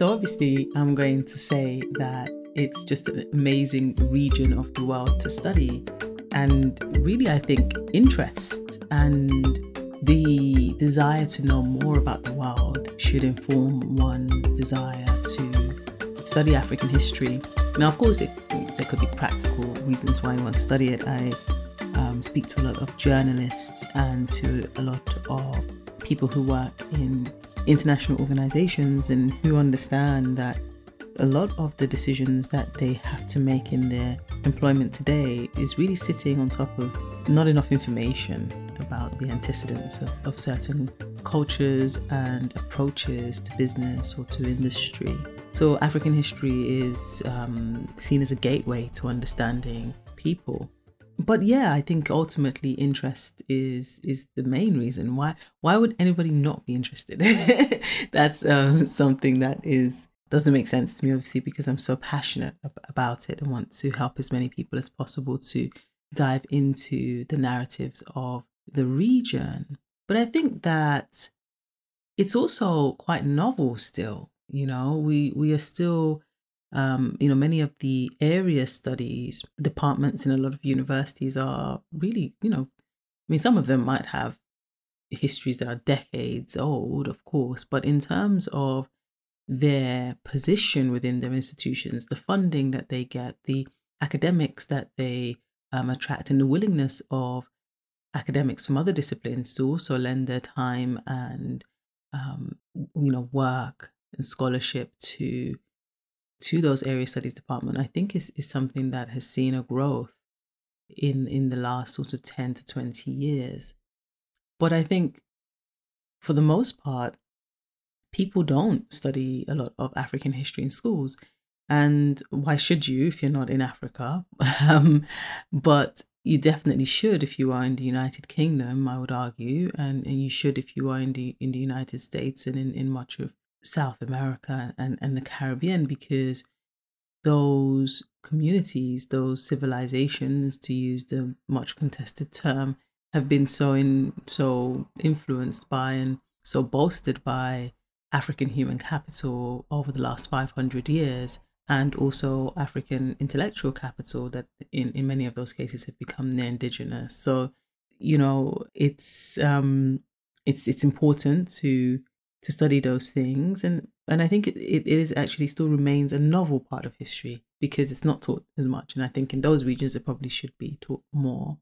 So, obviously, I'm going to say that it's just an amazing region of the world to study. And really, I think interest and the desire to know more about the world should inform one's desire to study African history. Now, of course, it, there could be practical reasons why you want to study it. I um, speak to a lot of journalists and to a lot of people who work in international organizations and who understand that a lot of the decisions that they have to make in their employment today is really sitting on top of not enough information about the antecedents of, of certain cultures and approaches to business or to industry. So, African history is um, seen as a gateway to understanding people. But yeah, I think ultimately interest is is the main reason. Why why would anybody not be interested? That's um, something that is doesn't make sense to me, obviously, because I'm so passionate about it and want to help as many people as possible to dive into the narratives of the region. But I think that it's also quite novel still. You know, we we are still, um, you know, many of the area studies departments in a lot of universities are really, you know, I mean, some of them might have histories that are decades old, of course, but in terms of their position within their institutions, the funding that they get, the academics that they um, attract, and the willingness of academics from other disciplines to also lend their time and um, you know work and scholarship to to those area studies department i think is, is something that has seen a growth in in the last sort of 10 to 20 years but i think for the most part people don't study a lot of African history in schools. And why should you if you're not in Africa? um, but you definitely should if you are in the United Kingdom, I would argue, and, and you should if you are in the in the United States and in, in much of South America and, and the Caribbean, because those communities, those civilizations, to use the much contested term, have been so in so influenced by and so bolstered by African human capital over the last 500 years and also African intellectual capital that in, in many of those cases have become near indigenous. So, you know, it's um it's it's important to to study those things and and I think it, it is actually still remains a novel part of history because it's not taught as much. And I think in those regions it probably should be taught more.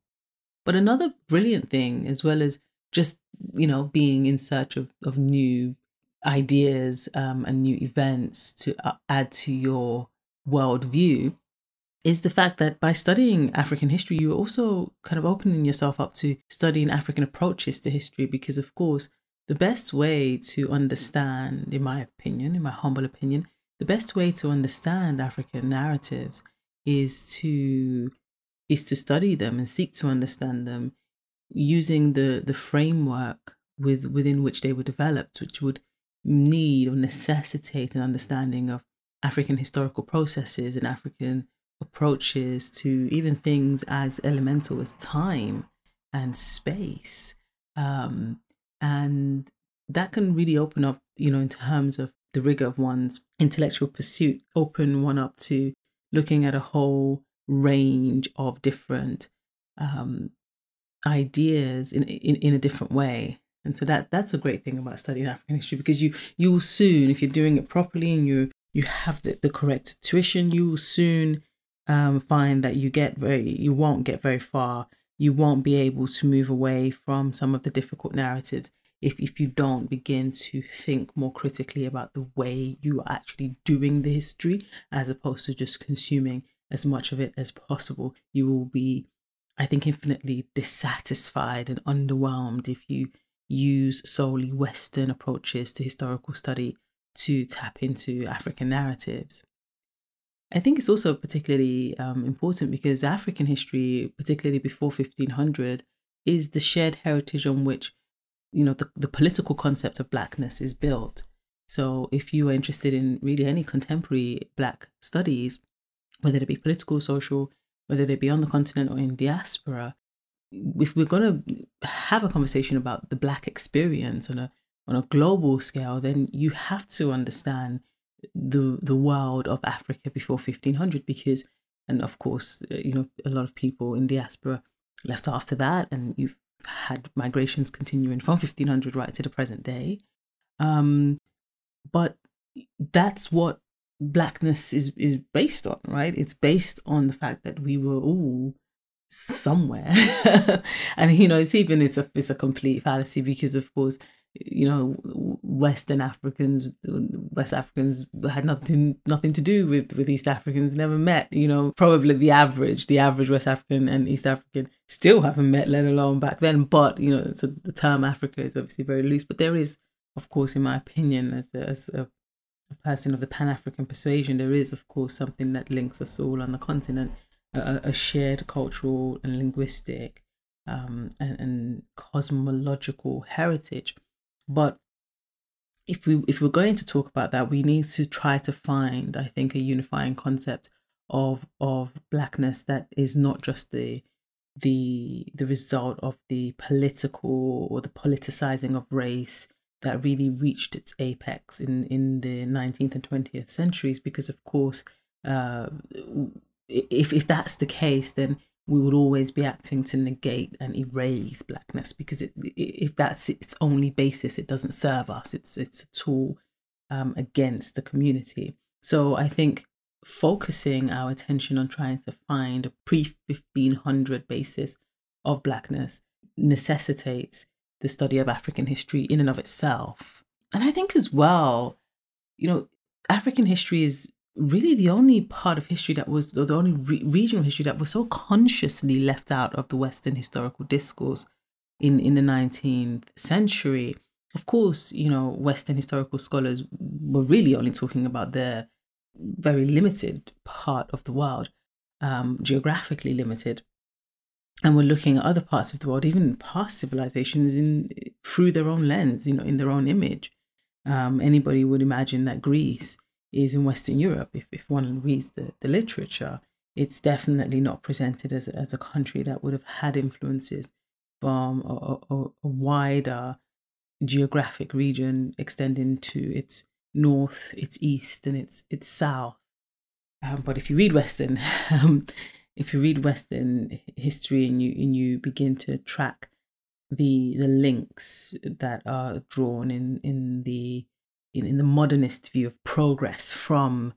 But another brilliant thing, as well as just, you know, being in search of, of new ideas um, and new events to uh, add to your worldview is the fact that by studying African history, you're also kind of opening yourself up to studying African approaches to history because, of course, the best way to understand, in my opinion, in my humble opinion, the best way to understand African narratives is to is to study them and seek to understand them using the the framework with within which they were developed, which would need or necessitate an understanding of African historical processes and African approaches to even things as elemental as time and space. Um, and that can really open up, you know, in terms of the rigor of one's intellectual pursuit, open one up to looking at a whole range of different um, ideas in, in, in a different way. And so that that's a great thing about studying African history because you you will soon, if you're doing it properly and you you have the, the correct tuition, you will soon um, find that you get very you won't get very far. You won't be able to move away from some of the difficult narratives if if you don't begin to think more critically about the way you are actually doing the history as opposed to just consuming as much of it as possible. You will be, I think, infinitely dissatisfied and underwhelmed if you use solely Western approaches to historical study to tap into African narratives. I think it's also particularly um, important because African history, particularly before 1500, is the shared heritage on which you know the, the political concept of blackness is built. So if you are interested in really any contemporary black studies, whether they be political, social, whether they be on the continent or in diaspora, if we're going to have a conversation about the black experience on a on a global scale then you have to understand the the world of Africa before 1500 because and of course uh, you know a lot of people in diaspora left after that and you've had migrations continuing from 1500 right to the present day. Um but that's what blackness is is based on right? It's based on the fact that we were all somewhere. And you know it's even it's a it's a complete fallacy because of course you know western africans west africans had nothing nothing to do with with east africans never met you know probably the average the average west african and east african still haven't met let alone back then. But you know so the term africa is obviously very loose but there is of course in my opinion as a, as a, person of the pan-african persuasion there is of course something that links us all on the continent a, a shared cultural and linguistic um, and, and cosmological heritage but if we if we're going to talk about that, we need to try to find, I think, a unifying concept of of blackness that is not just the the the result of the political or the politicizing of race that really reached its apex in in the 19th and 20th centuries because of course uh, if if that's the case then we would always be acting to negate and erase blackness because it, if that's its only basis, it doesn't serve us. It's it's a tool um, against the community. So I think focusing our attention on trying to find a pre fifteen hundred basis of blackness necessitates the study of African history in and of itself. And I think as well, you know, African history is really the only part of history that was, the only re- regional history that was so consciously left out of the Western historical discourse in, in the 19th century. Of course, you know, Western historical scholars were really only talking about their very limited part of the world, um, geographically limited. And we're looking at other parts of the world, even past civilizations, in through their own lens, you know, in their own image. Um, anybody would imagine that Greece is in Western Europe. If, if one reads the, the literature, it's definitely not presented as, as a country that would have had influences from a, a, a wider geographic region extending to its north, its east, and its its south. Um, but if you read Western, um, if you read Western history and you and you begin to track the the links that are drawn in in the in, in the modernist view of progress from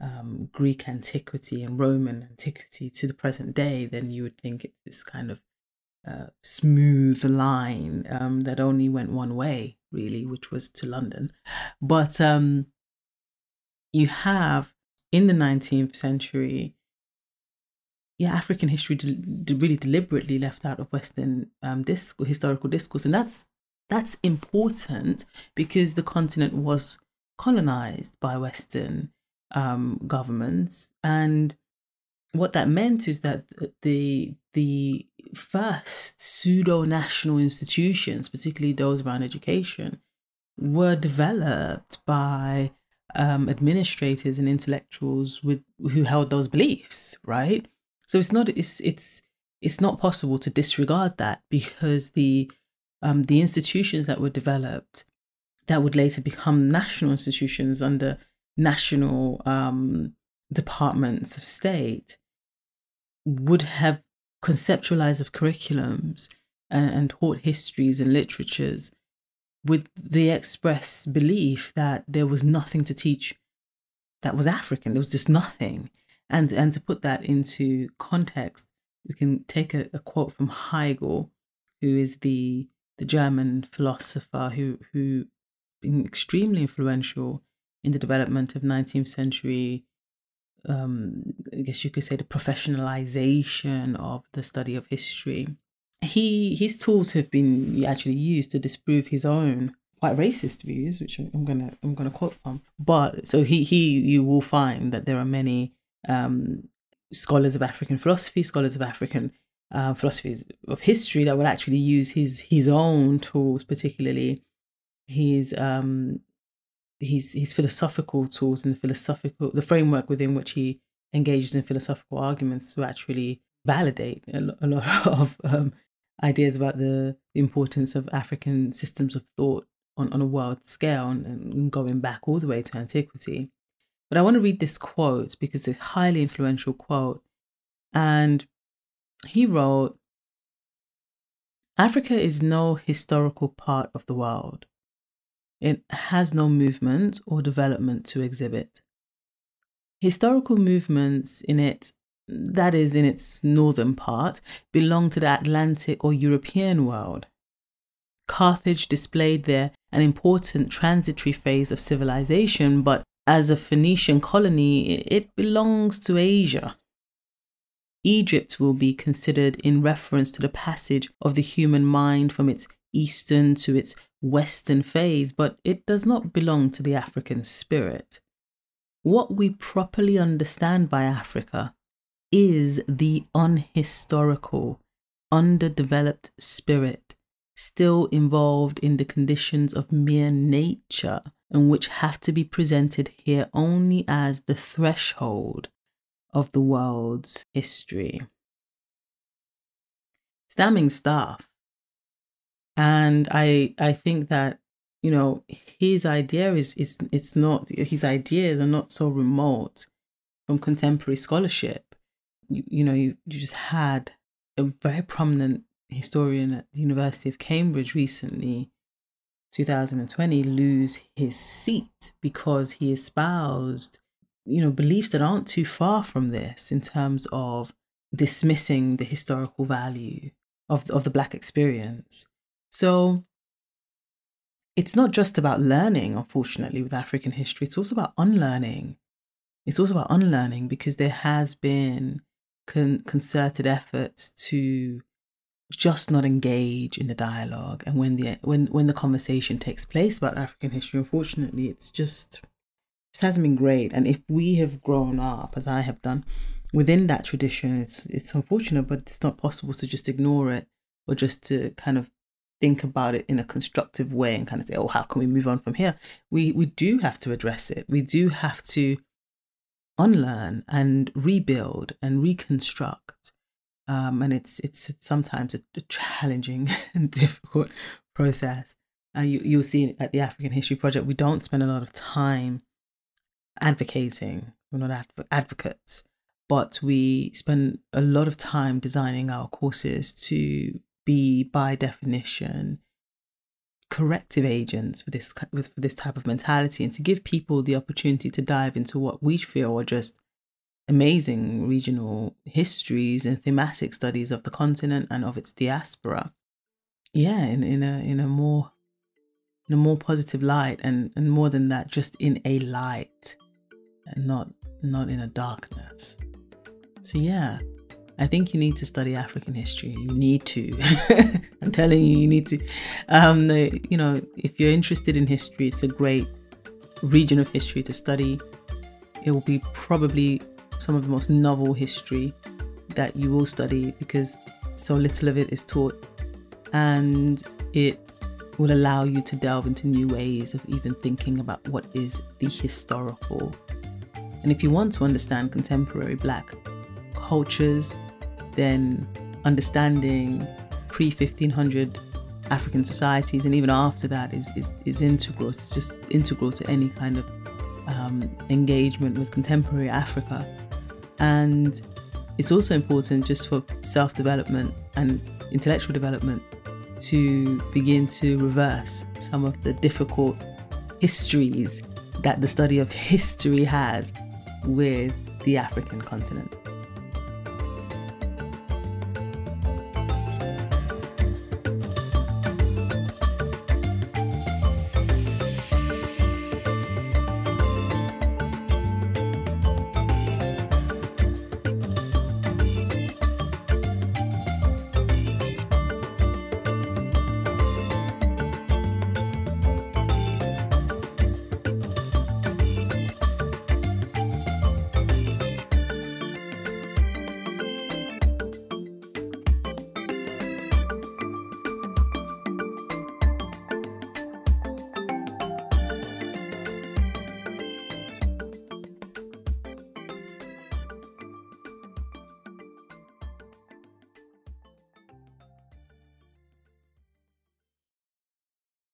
um, Greek antiquity and Roman antiquity to the present day, then you would think it's this kind of uh, smooth line um, that only went one way, really, which was to London. But um, you have in the 19th century, yeah, African history de- de- really deliberately left out of Western um, disc- historical discourse, and that's that's important because the continent was colonized by Western um, governments, and what that meant is that the the first pseudo national institutions, particularly those around education, were developed by um, administrators and intellectuals with who held those beliefs, right? So it's not it's it's it's not possible to disregard that because the um, the institutions that were developed that would later become national institutions under national um, departments of state would have conceptualized of curriculums and, and taught histories and literatures with the express belief that there was nothing to teach that was African. There was just nothing. And and to put that into context, we can take a, a quote from Hegel, who is the the German philosopher who who been extremely influential in the development of 19th century um, I guess you could say the professionalization of the study of history. He his tools have been actually used to disprove his own quite racist views, which I'm gonna I'm gonna quote from. But so he he you will find that there are many um, scholars of African philosophy, scholars of African uh, philosophies of history that would actually use his his own tools, particularly his um his his philosophical tools and the philosophical the framework within which he engages in philosophical arguments to actually validate a, lot of um, ideas about the importance of African systems of thought on, on a world scale and, and going back all the way to antiquity. But I want to read this quote because it's a highly influential quote. And he wrote Africa is no historical part of the world. It has no movement or development to exhibit. Historical movements in it, that is, in its northern part, belong to the Atlantic or European world. Carthage displayed there an important transitory phase of civilization, but as a Phoenician colony, it belongs to Asia. Egypt will be considered in reference to the passage of the human mind from its eastern to its western phase, but it does not belong to the African spirit. What we properly understand by Africa is the unhistorical, underdeveloped spirit still involved in the conditions of mere nature and which have to be presented here only as the threshold of the world's history. Damning stuff. And I I think that, you know, his idea is is it's not his ideas are not so remote from contemporary scholarship. You, you know, you, you just had a very prominent historian at the University of Cambridge recently, 2020, lose his seat because he espoused, you know, beliefs that aren't too far from this in terms of dismissing the historical value of, of the Black experience. So it's not just about learning, unfortunately, with African history, it's also about unlearning. It's also about unlearning because there has been con- concerted efforts to just not engage in the dialogue and when the when when the conversation takes place about African history unfortunately it's just it hasn't been great. And if we have grown up as I have done within that tradition it's it's unfortunate but it's not possible to just ignore it or just to kind of think about it in a constructive way and kind of say oh how can we move on from here? We we do have to address it. We do have to unlearn and rebuild and reconstruct. Um, and it's it's sometimes a, a challenging and difficult process. Uh, you you'll see at the African History Project we don't spend a lot of time advocating. We're not adv- advocates, but we spend a lot of time designing our courses to be, by definition, corrective agents for this for this type of mentality, and to give people the opportunity to dive into what we feel are just amazing regional histories and thematic studies of the continent and of its diaspora. Yeah, in, in a in a more in a more positive light and, and more than that, just in a light and not not in a darkness. So yeah, I think you need to study African history. You need to. I'm telling you, you need to. Um, you know, if you're interested in history, it's a great region of history to study. It will be probably some of the most novel history that you will study because so little of it is taught and it will allow you to delve into new ways of even thinking about what is the historical. And if you want to understand contemporary black cultures, then understanding pre 1500 African societies and even after that is, is, is integral. It's just integral to any kind of um, engagement with contemporary Africa. And it's also important just for self development and intellectual development to begin to reverse some of the difficult histories that the study of history has with the African continent.